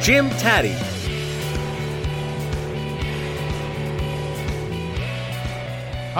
Jim Tatti.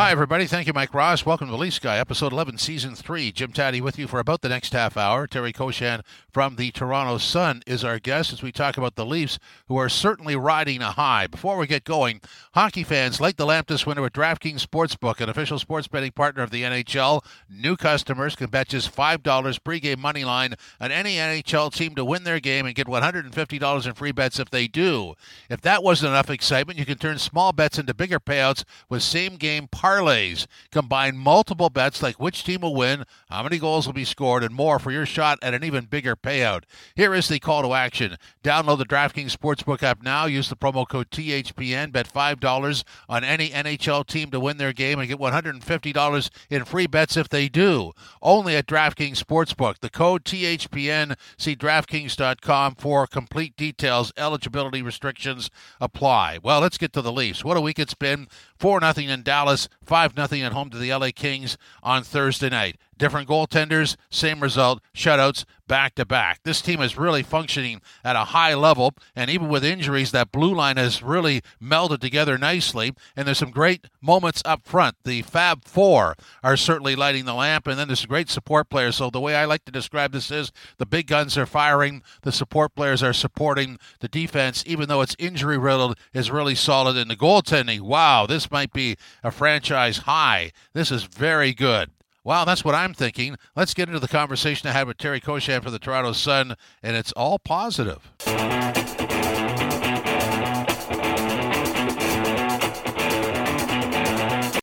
Hi, everybody. Thank you, Mike Ross. Welcome to the Leafs Guy, episode 11, season 3. Jim Tatti with you for about the next half hour. Terry Koshan from the Toronto Sun is our guest as we talk about the Leafs, who are certainly riding a high. Before we get going, hockey fans, light the lamp this winter with DraftKings Sportsbook, an official sports betting partner of the NHL. New customers can bet just $5 pregame money line on any NHL team to win their game and get $150 in free bets if they do. If that wasn't enough excitement, you can turn small bets into bigger payouts with same game parlays. Combine multiple bets like which team will win, how many goals will be scored, and more for your shot at an even bigger payout. Here is the call to action. Download the DraftKings Sportsbook app now. Use the promo code THPN. Bet $5 on any NHL team to win their game and get $150 in free bets if they do. Only at DraftKings Sportsbook. The code THPN. See DraftKings.com for complete details. Eligibility restrictions apply. Well, let's get to the Leafs. What a week it's been. 4 0 in Dallas, 5 0 at home to the LA Kings on Thursday night. Different goaltenders, same result, shutouts back to back. This team is really functioning at a high level, and even with injuries, that blue line has really melded together nicely. And there's some great moments up front. The Fab Four are certainly lighting the lamp, and then there's great support players. So the way I like to describe this is the big guns are firing, the support players are supporting the defense, even though it's injury riddled, is really solid. And the goaltending, wow, this might be a franchise high. This is very good. Wow, that's what I'm thinking. Let's get into the conversation I had with Terry Koshan for the Toronto Sun, and it's all positive.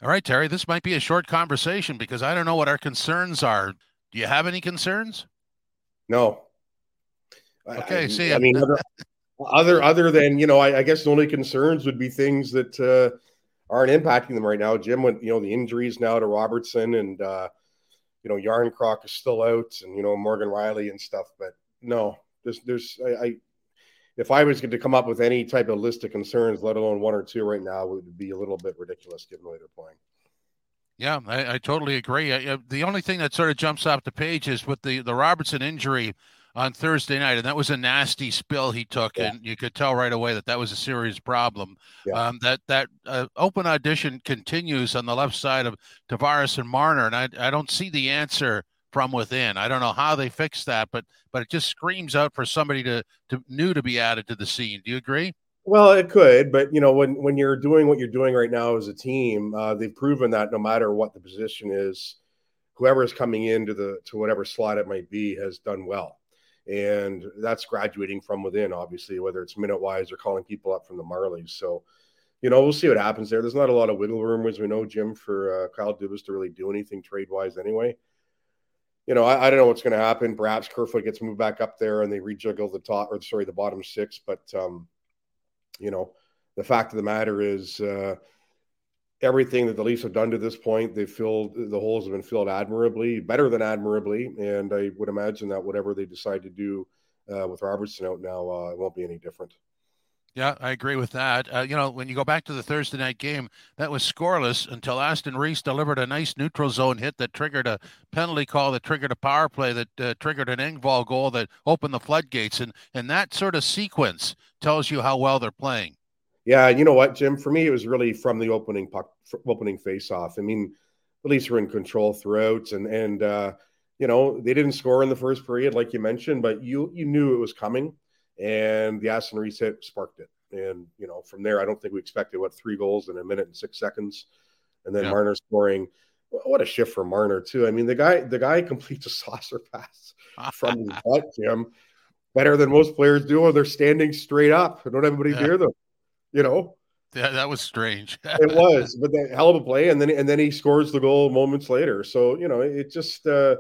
All right, Terry, this might be a short conversation because I don't know what our concerns are. Do you have any concerns? No. Okay, I, see, I mean, other, other other than you know, I, I, guess the only concerns would be things that uh, aren't impacting them right now. Jim, with you know the injuries now to Robertson and uh, you know Järnkrok is still out, and you know Morgan Rielly and stuff. But no, there's there's I, I if I was going to come up with any type of list of concerns, let alone one or two right now, it would be a little bit ridiculous given the way they're playing. Yeah, I, I totally agree. I, the only thing that sort of jumps off the page is with the, the Robertson injury on Thursday night, and that was a nasty spill he took, yeah. and you could tell right away that that was a serious problem. Yeah. Um, that that uh, open audition continues on the left side of Tavares and Marner, and I I don't see the answer from within. I don't know how they fix that, but but it just screams out for somebody to to new to be added to the scene. Do you agree? Well, it could, but you know, when when you're doing what you're doing right now as a team, uh, they've proven that no matter what the position is, whoever is coming into the to whatever slot it might be has done well and that's graduating from within, obviously, whether it's minute wise or calling people up from the Marlies. So, you know, we'll see what happens there. There's not a lot of wiggle room, as we know, Jim, for uh, Kyle Dubas to really do anything trade wise anyway. You know, I, I don't know what's going to happen. Perhaps Kerfoot gets moved back up there and they rejiggle the top, or sorry, the bottom six. But, um, you know, the fact of the matter is, uh, everything that the Leafs have done to this point, they've filled the holes have been filled admirably, better than admirably, and I would imagine that whatever they decide to do uh, with Robertson out now, uh, it won't be any different. Yeah, I agree with that. Uh, you know, when you go back to the Thursday night game, that was scoreless until Aston Reese delivered a nice neutral zone hit that triggered a penalty call, that triggered a power play, that uh, triggered an Engvall goal that opened the floodgates, and and that sort of sequence tells you how well they're playing. Yeah, you know what, Jim? For me, it was really from the opening puck, opening face-off. I mean, the Leafs were in control throughout, and and uh, you know they didn't score in the first period, like you mentioned, but you you knew it was coming, and the Aston reset sparked it. And you know, from there, I don't think we expected what three goals in a minute and six seconds, and then yeah. Marner scoring. What a shift for Marner too. I mean, the guy the guy completes a saucer pass from the butt, Jim, better than most players do. They're standing straight up. Don't have anybody yeah. near them you know. Yeah, that was strange. it was, but the hell of a play, and then and then he scores the goal moments later. So you know, it just uh,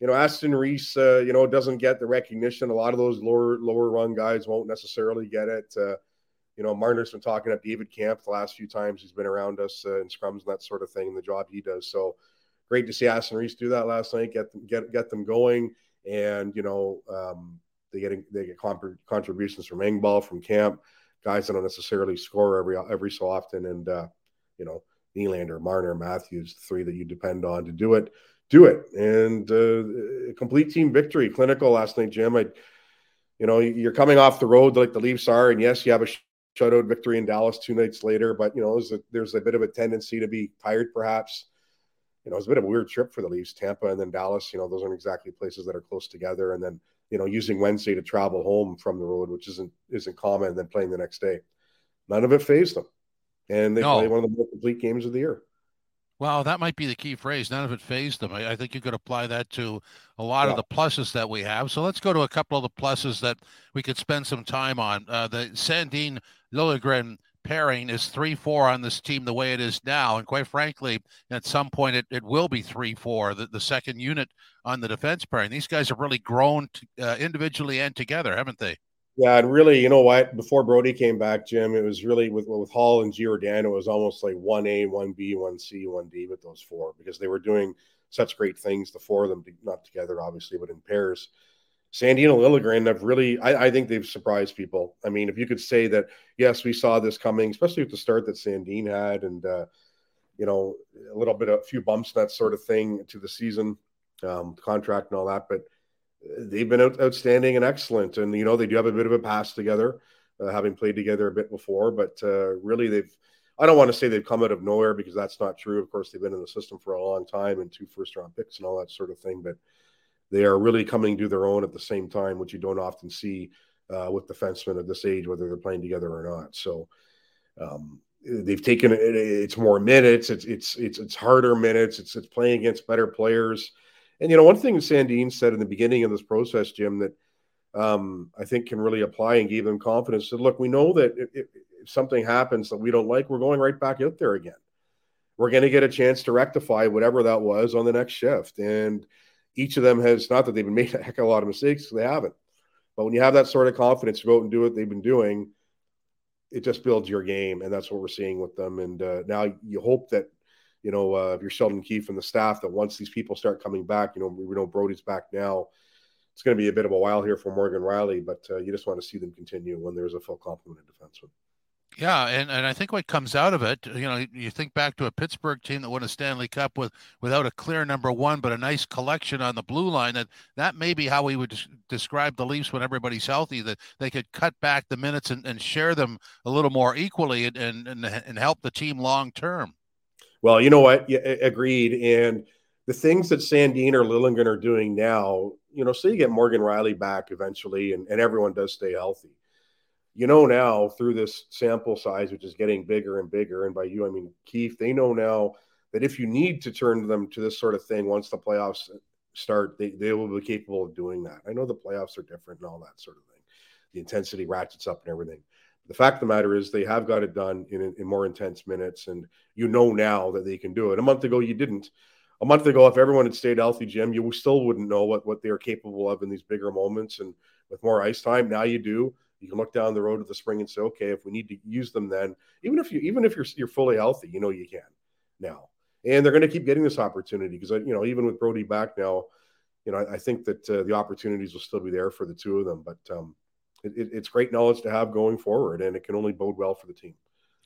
you know, Aston Reese, uh, you know, doesn't get the recognition. A lot of those lower lower run guys won't necessarily get it. Uh, you know, Marner's been talking up David Kampf the last few times he's been around us uh, in scrums and that sort of thing, and the job he does. So great to see Aston Reese do that last night, get them, get get them going, and you know, um, they get they get contributions from Engvall, from Kampf, guys that don't necessarily score every every so often, and uh, you know, Nylander, Marner, Matthews, the three that you depend on to do it, do it, and uh, complete team victory, clinical last night, Jim. I, you know, you're coming off the road like the Leafs are, and yes, you have a shutout victory in Dallas two nights later, but you know, there's a, there's a bit of a tendency to be tired, perhaps. You know, it's a bit of a weird trip for the Leafs, Tampa and then Dallas. You know, those aren't exactly places that are close together, and then you know, using Wednesday to travel home from the road, which isn't isn't common, and then playing the next day. None of it fazed them and they no. play one of the most complete games of the year. Well, that might be the key phrase. None of it fazed them. I, I think you could apply that to a lot yeah. of the pluses that we have. So let's go to a couple of the pluses that we could spend some time on. Uh, the Sandin Liljegren pairing is 3 4 on this team the way it is now. And quite frankly, at some point it, it will be 3 4, the, the second unit on the defense pairing. These guys have really grown uh, individually and together, haven't they? Yeah, and really, you know what? Before Brody came back, Jim, it was really with with Hall and Giordano, it was almost like one A, one B, one C, one D with those four because they were doing such great things. The four of them, not together, obviously, but in pairs. Sandin and Liljegren have really, I, I, think they've surprised people. I mean, if you could say that, yes, we saw this coming, especially with the start that Sandin had, and uh, you know, a little bit a few bumps, that sort of thing to the season, um, contract and all that, but they've been out, outstanding and excellent. And you know, they do have a bit of a past together, uh, having played together a bit before. But uh, really, they've I don't want to say they've come out of nowhere because that's not true. Of course, they've been in the system for a long time and two first round picks and all that sort of thing. But they are really coming to their own at the same time, which you don't often see uh, with defensemen of this age, whether they're playing together or not. So. Um, they've taken it, it's more minutes it's it's it's it's harder minutes it's it's playing against better players and you know, one thing Sandin said in the beginning of this process, Jim, that um, I think can really apply and gave them confidence. Said, look, we know that if, if, something happens that we don't like, we're going right back out there again. We're going to get a chance to rectify whatever that was on the next shift. And each of them has not that they've been made a heck of a lot of mistakes, they haven't. But when you have that sort of confidence to go out and do what they've been doing, it just builds your game, and that's what we're seeing with them. And uh, now you hope that you know, uh, if you're Sheldon Keefe and the staff, that once these people start coming back, you know, we know Brody's back now. It's going to be a bit of a while here for Morgan Rielly, but uh, you just want to see them continue when there's a full complement of defensemen. Yeah, and, and I think what comes out of it, you know, you think back to a Pittsburgh team that won a Stanley Cup with without a clear number one, but a nice collection on the blue line. That that may be how we would describe the Leafs when everybody's healthy. That they could cut back the minutes and, and share them a little more equally and and, and help the team long term. Well, you know what? Yeah, agreed. And the things that Sandin or Liljegren are doing now, you know, so you get Morgan Rielly back eventually and, and everyone does stay healthy. You know, now through this sample size, which is getting bigger and bigger, and by you, I mean Keefe, they know now that if you need to turn them to this sort of thing once the playoffs start, they, they will be capable of doing that. I know the playoffs are different and all that sort of thing. The intensity ratchets up and everything. The fact of the matter is they have got it done in, in more intense minutes and you know now that they can do it. A month ago you didn't. A month ago if everyone had stayed healthy jim you still wouldn't know what, what they're capable of in these bigger moments and with more ice time. Now you do you can look down the road of the spring and say okay if we need to use them then even if you even if you're you're fully healthy you know you can now and they're going to keep getting this opportunity because you know even with Brody back now you know i, I think that uh, the opportunities will still be there for the two of them but um it, it's great knowledge to have going forward, and it can only bode well for the team.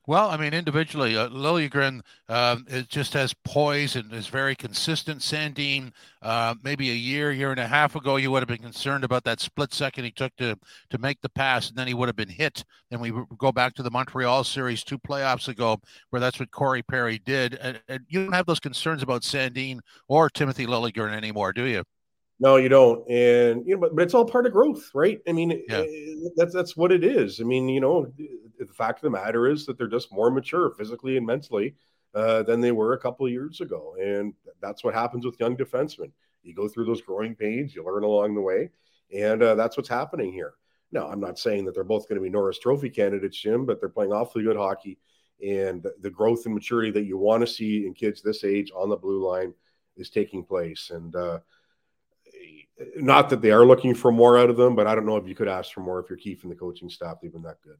Well, I mean, individually, uh, Liljegren um, it just has poise and is very consistent. Sandin, uh, maybe a year, year and a half ago, you would have been concerned about that split second he took to to make the pass, and then he would have been hit. And we go back to the Montreal series two playoffs ago, where that's what Corey Perry did. And, and you don't have those concerns about Sandin or Timothy Liljegren anymore, do you? No, you don't. And you know, but, but it's all part of growth, right? I mean, yeah. Eh, that's that's what it is. I mean, you know, the fact of the matter is that they're just more mature physically and mentally uh, than they were a couple of years ago, and that's what happens with young defensemen. You go through those growing pains, you learn along the way, and uh, that's what's happening here. Now, I'm not saying that they're both going to be Norris Trophy candidates, Jim, but they're playing awfully good hockey, and the growth and maturity that you want to see in kids this age on the blue line is taking place, and. Uh, not that they are looking for more out of them, but I don't know if you could ask for more if you're keeping the coaching staff. Been that good.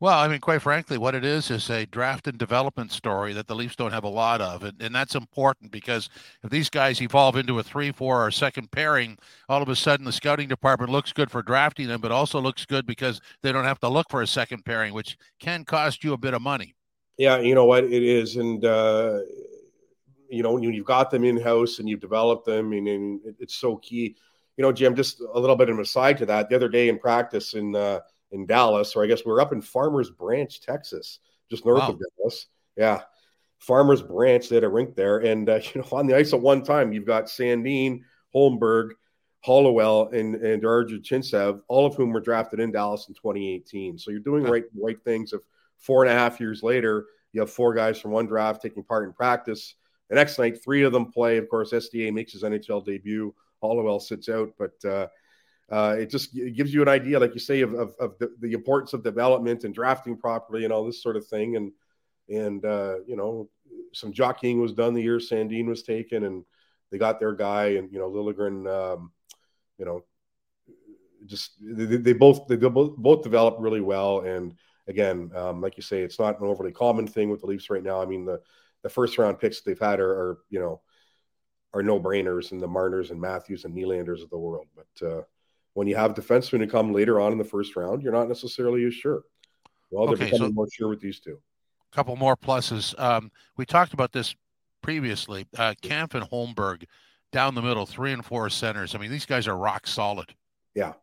Well, I mean, quite frankly, what it is is a draft and development story that the Leafs don't have a lot of. And, and that's important because if these guys evolve into a three, four, or second pairing, all of a sudden the scouting department looks good for drafting them, but also looks good because they don't have to look for a second pairing, which can cost you a bit of money. Yeah, you know what? It is. And, uh, you know, you've got them in house and you've developed them, and, and, it's so key. You know, Jim, just a little bit of an aside to that. The other day in practice in, uh, in Dallas, or I guess we are up in Farmers Branch, Texas, just north wow. of Dallas. Yeah. Farmers Branch, they had a rink there. And, uh, you know, on the ice at one time, you've got Sandin, Holmberg, Hollowell, and, and Chintsev, all of whom were drafted in Dallas in 2018. So you're doing right, right things. If four and a half years later, you have four guys from one draft taking part in practice. The next night, three of them play. Of course, SDA makes his NHL debut. Hollowell sits out, but uh, uh, it just it gives you an idea, like you say, of, of, of the, the, importance of development and drafting properly and all this sort of thing. And and uh, you know, some jockeying was done the year Sandin was taken, and they got their guy. And you know, Liljegren, um, you know, just they, they both they both, both developed really well. And again, um, like you say, it's not an overly common thing with the Leafs right now. I mean, the the first round picks they've had are, are you know are no brainers, and the Marners and Matthews and Nylanders of the world, but. Uh, when you have defensemen who come later on in the first round, you're not necessarily as sure. Well, they're okay, becoming so more sure with these two. A couple more pluses. Um, we talked about this previously. Uh, Kampf and Holmberg down the middle, three and four centers. I mean, these guys are rock solid. Yeah.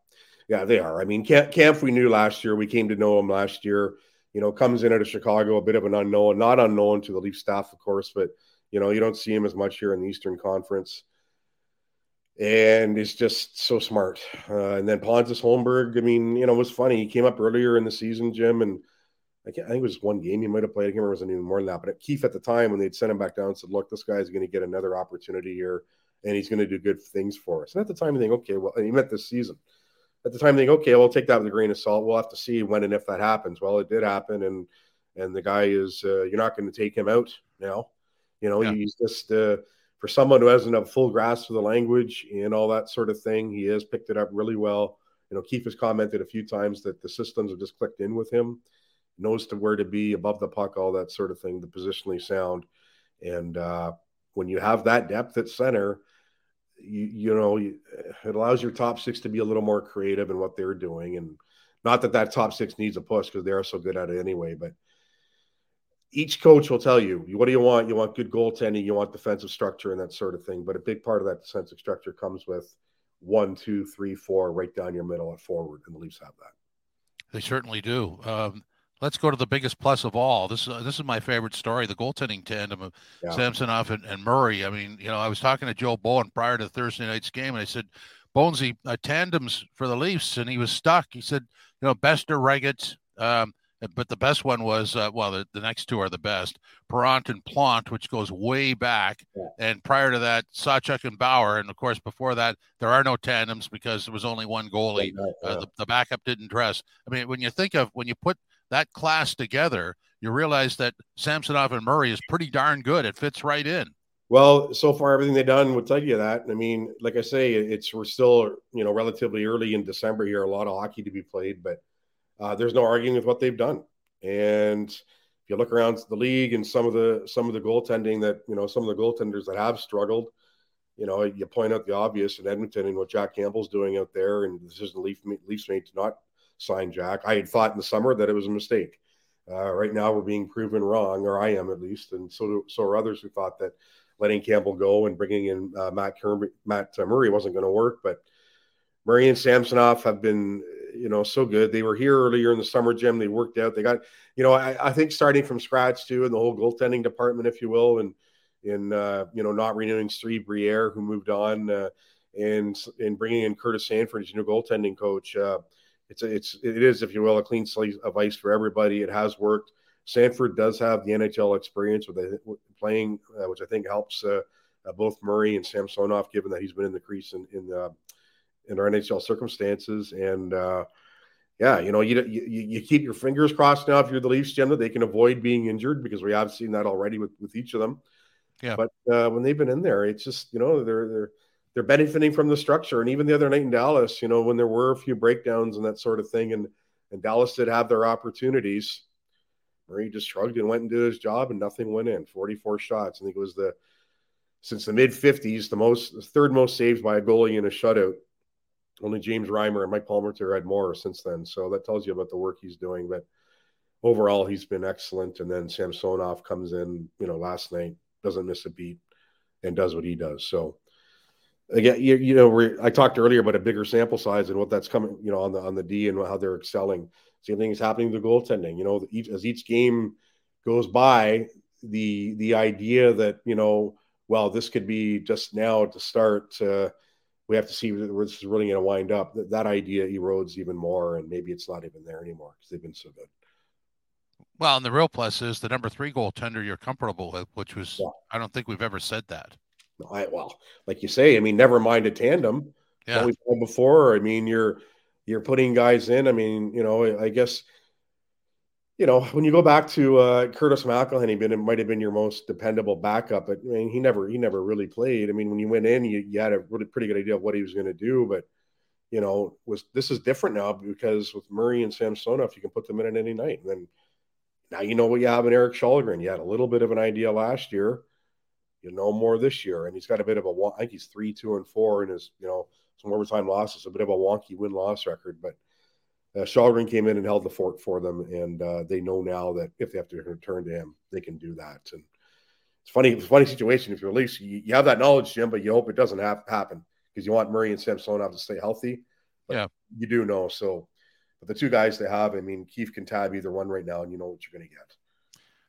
Yeah, they are. I mean, Kampf, we knew last year. We came to know him last year. You know, comes in out of Chicago, a bit of an unknown, not unknown to the Leaf staff, of course, but, you know, you don't see him as much here in the Eastern Conference and he's just so smart. Uh, and then Pontus Holmberg, I mean, you know, it was funny. He came up earlier in the season, Jim, and I, I think it was one game he might have played. I can't remember it was even more than that. But Keefe at the time, when they'd sent him back down, said, "Look, this guy's going to get another opportunity here, and he's going to do good things for us." And at the time, you think, "Okay, well," and he meant this season. At the time, you think, "Okay, we'll take that with a grain of salt. We'll have to see when and if that happens." Well, it did happen, and and the guy is uh, you're not going to take him out now. You know, yeah. he's just. Uh, for someone who hasn't a full grasp of the language and all that sort of thing, he has picked it up really well. You know, Keefe has commented a few times that the systems have just clicked in with him, knows to where to be above the puck, all that sort of thing, the positionally sound. And uh, when you have that depth at center, you, you know, it allows your top six to be a little more creative in what they're doing. And not that that top six needs a push because they are so good at it anyway, but – each coach will tell you what do you want? You want good goaltending, you want defensive structure and that sort of thing. But a big part of that defensive structure comes with one, two, three, four, right down your middle at forward, and the Leafs have that. They certainly do. Um, let's go to the biggest plus of all. This uh, this is my favorite story: the goaltending tandem of yeah. Samsonov and, and, Murray. I mean, you know, I was talking to Joe Bowen prior to Thursday night's game, and I said, "Bonesy, uh, tandems for the Leafs," and he was stuck. He said, "You know, Boeser Regehr." Um, but the best one was uh, well the, the next two are the best Parent and Plante which goes way back yeah. and prior to that Sawchuk and Bower and of course before that there are no tandems because there was only one goalie yeah. uh, the, the backup didn't dress I mean when you think of when you put that class together you realize that Samsonov and Murray is pretty darn good it fits right in well, so far everything they've done would tell you that. I mean, like I say, it's we're still you know relatively early in December here, a lot of hockey to be played, but uh, there's no arguing with what they've done. And if you look around the league and some of the some of the goaltending that you know some of the goaltenders that have struggled, you know, you point out the obvious in Edmonton and what Jack Campbell's doing out there, and the decision Leaf, Leafs made to not sign Jack. I had thought in the summer that it was a mistake. Uh, right now, we're being proven wrong, or I am at least, and so do, so are others who thought that letting Campbell go and bringing in uh, Matt Kerby, Matt Murray wasn't going to work. But Murray and Samsonov have been you know, so good. They were here earlier in the summer, Jim. They worked out. They got, you know, I, I think starting from scratch too, in the whole goaltending department, if you will, and in uh, you know not renewing Steve Briere, who moved on, uh, and and bringing in Curtis Sanford as new goaltending coach. Uh, it's a, it's it is, if you will, a clean slate of ice for everybody. It has worked. Sanford does have the NHL experience with, with playing, uh, which I think helps uh, uh, both Murray and Samsonov, given that he's been in the crease in, in in our NHL circumstances. And uh, yeah, you know, you, you, you keep your fingers crossed now if you're the Leafs, Jim, that they can avoid being injured because we have seen that already with, with each of them. Yeah. But uh, when they've been in there, it's just you know they're they're they're benefiting from the structure. And even the other night in Dallas, you know, when there were a few breakdowns and that sort of thing, and and Dallas did have their opportunities, Murray just shrugged and went and did his job, and nothing went in. 44 shots. I think it was the since the mid 50s, the most the third most saves by a goalie in a shutout. Only James Reimer and Mike Palmateer had more since then. So that tells you about the work he's doing. But overall, he's been excellent. And then Samsonov comes in, you know, last night, doesn't miss a beat, and does what he does. So again, you, you know, I talked earlier about a bigger sample size and what that's coming, you know, on the on the D and how they're excelling. Same thing is happening to goaltending. You know, each, as each game goes by, the the idea that you know, well, this could be just now to start. Uh, we have to see where this is really going to wind up. That, that idea erodes even more, and maybe it's not even there anymore because they've been so good. Well, and the real plus is the number three goaltender you're comfortable with, which was yeah. I don't think we've ever said that. No, I well, like you say, I mean, never mind a tandem. Yeah. We've done before. I mean, you're you're putting guys in. I mean, you know, I guess you know, when you go back to uh, Curtis McElhinney, been it might have been your most dependable backup, but I mean, he never he never really played. I mean, when you went in, you, you had a really pretty good idea of what he was going to do, but you know, was this is different now because with Murray and Samsonov, you can put them in at any night. And then now you know what you have in Erik Källgren. You had a little bit of an idea last year, you know more this year, and he's got a bit of a I think he's three, two, and four in his you know some overtime losses, a bit of a wonky win loss record, but uh, came in and held the fort for them, and uh, they know now that if they have to return to him, they can do that. And it's funny, it's a funny situation. If you're Leafs, you, you have that knowledge, Jim, but you hope it doesn't have, happen because you want Murray and Samsonov to stay healthy. But yeah, you do know. So, but the two guys they have, I mean, Keefe can tab either one right now, and you know what you're going to get.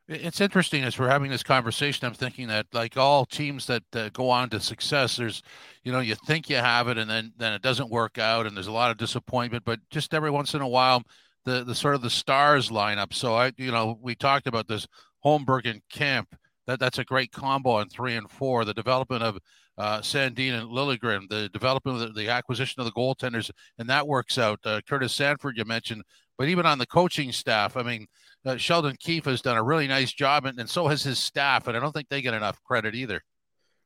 It's interesting as we're having this conversation. I'm thinking that, like all teams that uh, go on to success, there's, you know, you think you have it, and then then it doesn't work out, and there's a lot of disappointment. But just every once in a while, the the sort of the stars line up. So I, you know, we talked about this Holmberg and Kemp. That that's a great combo on three and four. The development of uh, Sandin and Liljegren, the development of the, the, acquisition of the goaltenders, and that works out. Uh, Curtis Sanford, you mentioned, but even on the coaching staff, I mean uh, Sheldon Keefe has done a really nice job, and, and, so has his staff. And I don't think they get enough credit either.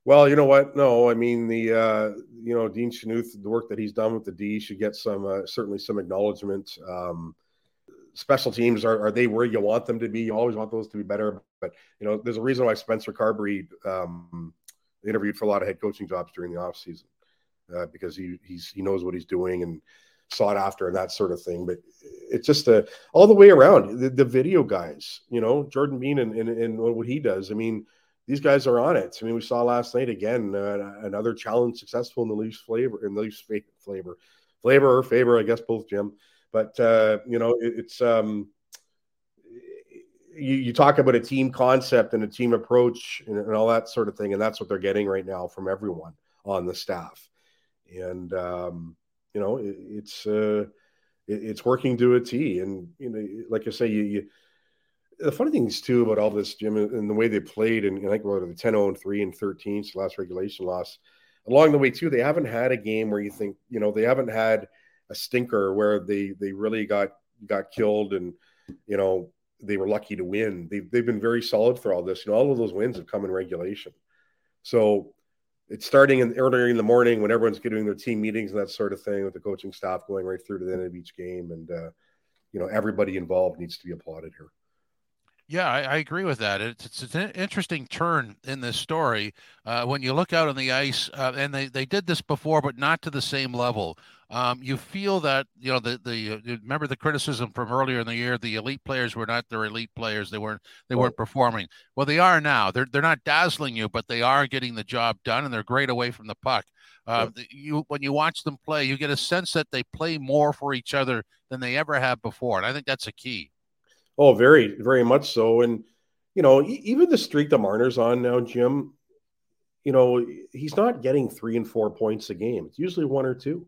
Well, you know what? No, I mean the uh, you know Dean Chynoweth, the work that he's done with the D should get some uh, certainly some acknowledgement. Um, special teams are, are they where you want them to be? You always want those to be better, but you know there's a reason why Spencer Carberry um, interviewed for a lot of head coaching jobs during the off season uh, because he he's he knows what he's doing and sought after and that sort of thing. But it's just a, all the way around. The, the video guys, you know, Jordan Bean and, and, and, what he does. I mean, these guys are on it. I mean, we saw last night again uh, another challenge successful in the Leafs flavor in the Leafs flavor, flavor or favor, I guess both, Jim. But uh, you know, it, it's um, you, you, talk about a team concept and a team approach and, and, all that sort of thing, and that's what they're getting right now from everyone on the staff. And um, you know, it, it's uh, it, it's working to a T. And you know, like I say, you, you the funny things too about all this, Jim, and the way they played, and, I think about the 10 0 and 3 and 13, so last regulation loss. Along the way, too, they haven't had a game where you think, you know, they haven't had a stinker where they they really got got killed and you know they were lucky to win. They've they've been very solid for all this. You know, all of those wins have come in regulation. So it's starting in earlier in the morning when everyone's getting their team meetings and that sort of thing with the coaching staff going right through to the end of each game. And uh, you know everybody involved needs to be applauded here yeah, I, I, agree with that. It's, it's, an interesting turn in this story uh, when you look out on the ice, uh, and they, they did this before, but not to the same level. Um, you feel that you know the the uh, remember the criticism from earlier in the year. The elite players were not their elite players. They weren't they weren't performing. Well, they are now. They're they're not dazzling you, but they are getting the job done, and they're great away from the puck. Uh, You when you watch them play, you get a sense that they play more for each other than they ever have before, and I think that's a key. Oh, very, very much so. And you know, even the streak that Marner's on now, Jim. You know, he's not getting three and four points a game. It's usually one or two.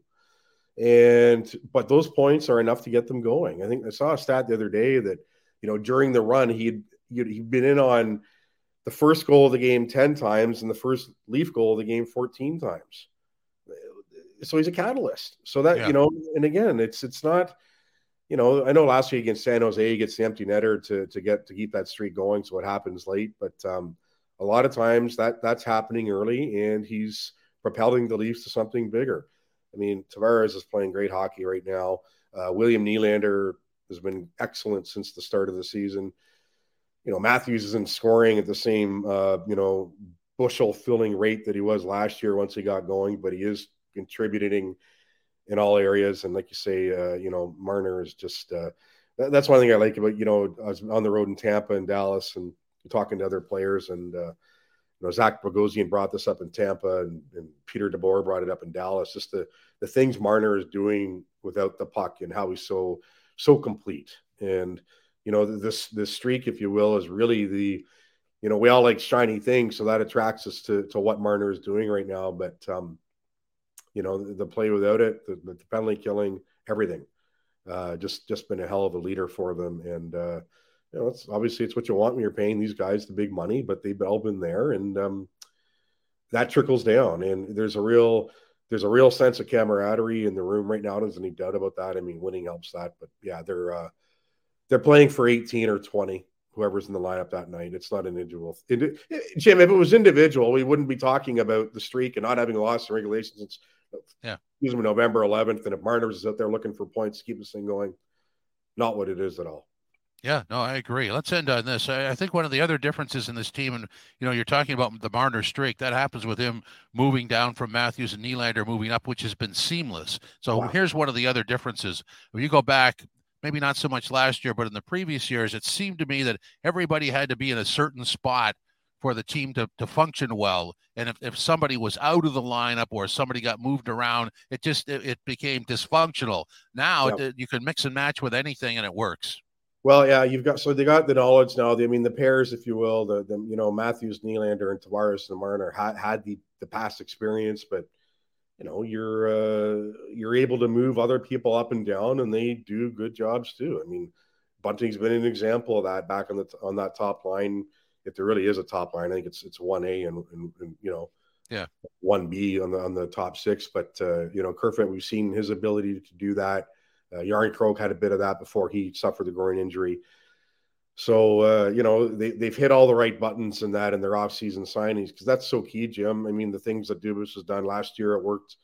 And but those points are enough to get them going. I think I saw a stat the other day that you know during the run he'd he'd been in on the first goal of the game 10 times and the first leaf goal of the game 14 times so he's a catalyst so that yeah. you know and again it's it's not you know, I know last week against San Jose, he gets the empty netter to to get to keep that streak going. So it happens late, but um, a lot of times that that's happening early, and he's propelling the Leafs to something bigger. I mean, Tavares is playing great hockey right now. Uh, William Nylander has been excellent since the start of the season. You know, Matthews isn't scoring at the same, uh, you know, bushel filling rate that he was last year once he got going, but he is contributing in all areas. And like you say, uh, you know, Marner is just uh, that, that's one thing I like about you know I was on the road in Tampa and Dallas and talking to other players and uh, you know Zach Bogosian brought this up in Tampa and, and Peter DeBoer brought it up in Dallas. Just the the things Marner is doing without the puck and how he's so so complete and you know this this streak, if you will, is really the you know we all like shiny things, so that attracts us to to what Marner is doing right now. But um, you know the, play without it, the, the penalty killing, everything. Uh, just just been a hell of a leader for them, and uh, you know it's obviously it's what you want when you're paying these guys the big money, but they've all been there, and um, that trickles down. And there's a real there's a real sense of camaraderie in the room right now. There's any doubt about that. I mean, winning helps that, but yeah, they're uh, they're playing for 18 or 20 whoever's in the lineup that night. It's not an individual. Jim, if it was individual, we wouldn't be talking about the streak and not having lost in regulation since yeah. excuse me, November 11th. And if Marner's is out there looking for points to keep this thing going, not what it is at all. Yeah, no, I agree. Let's end on this. I think one of the other differences in this team, and you know, you're talking about the Marner streak. That happens with him moving down from Matthews and Nylander moving up, which has been seamless. So wow. here's one of the other differences. If you go back, maybe not so much last year, but in the previous years, it seemed to me that everybody had to be in a certain spot for the team to, to function well. And if, if somebody was out of the lineup or somebody got moved around, it just it, it became dysfunctional. Now yep. it, you can mix and match with anything and it works. Well, yeah, you've got so they got the knowledge now. I mean, the pairs, if you will, the, the you know Matthews, Nylander, and Tavares and Marner had had the the past experience, but you know you're uh, you're able to move other people up and down, and they do good jobs too. I mean, Bunting's been an example of that back on the on that top line if there really is a top line, I think it's it's one A and, and, and, you know, yeah, one B on the on the top six. But uh, you know, Kerfoot, we've seen his ability to do that. Uh, Järnkrok had a bit of that before he suffered the groin injury. So uh, you know they they've hit all the right buttons in that in their offseason signings because that's so key, Jim. I mean, the things that Dubas has done last year, it worked.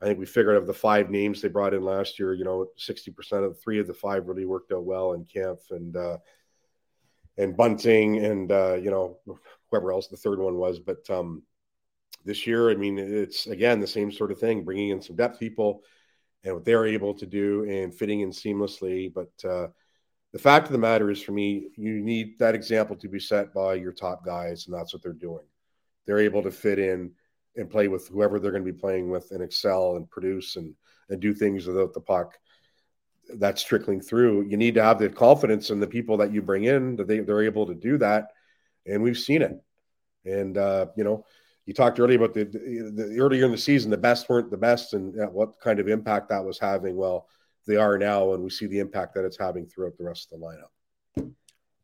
I think we figured of the five names they brought in last year, you know, sixty percent of three of the five really worked out well in Kampf and uh, and Bunting and uh, you know whoever else the third one was. But um, this year, I mean, it's again the same sort of thing, bringing in some depth people and what they're able to do and fitting in seamlessly. But uh, the fact of the matter is, for me, you need that example to be set by your top guys, and that's what they're doing. They're able to fit in and play with whoever they're going to be playing with and excel and produce and and do things without the puck that's trickling through. You need to have the confidence in the people that you bring in that they, they're able to do that. And we've seen it. And, uh, you know, you talked earlier about the, the, earlier in the season, the best weren't the best and what kind of impact that was having. Well, they are now, and we see the impact that it's having throughout the rest of the lineup.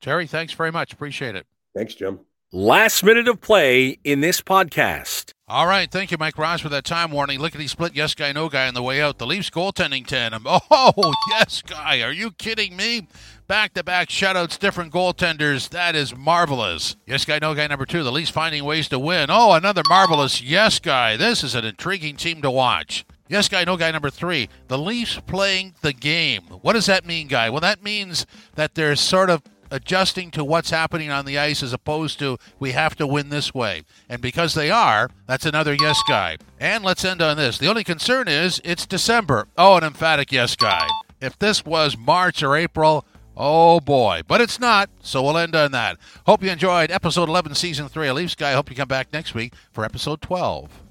Terry, thanks very much. Appreciate it. Thanks, Jim. Last minute of play in this podcast. All right, thank you, Mike Ross, for that time warning. Lickety split, yes guy, no guy on the way out. The Leafs goaltending tandem. Oh, yes guy, are you kidding me? Back to back shutouts, different goaltenders. That is marvelous. Yes guy, no guy number two. The Leafs finding ways to win. Oh, another marvelous yes guy. This is an intriguing team to watch. Yes, guy, no guy number three. The Leafs playing the game. What does that mean, guy? Well, that means that they're sort of adjusting to what's happening on the ice as opposed to we have to win this way. And because they are, that's another yes guy. And let's end on this. The only concern is it's December. Oh, an emphatic yes guy. If this was March or April, oh boy. But it's not, so we'll end on that. Hope you enjoyed episode 11, season 3 of Leafs Guy. Hope you come back next week for episode 12.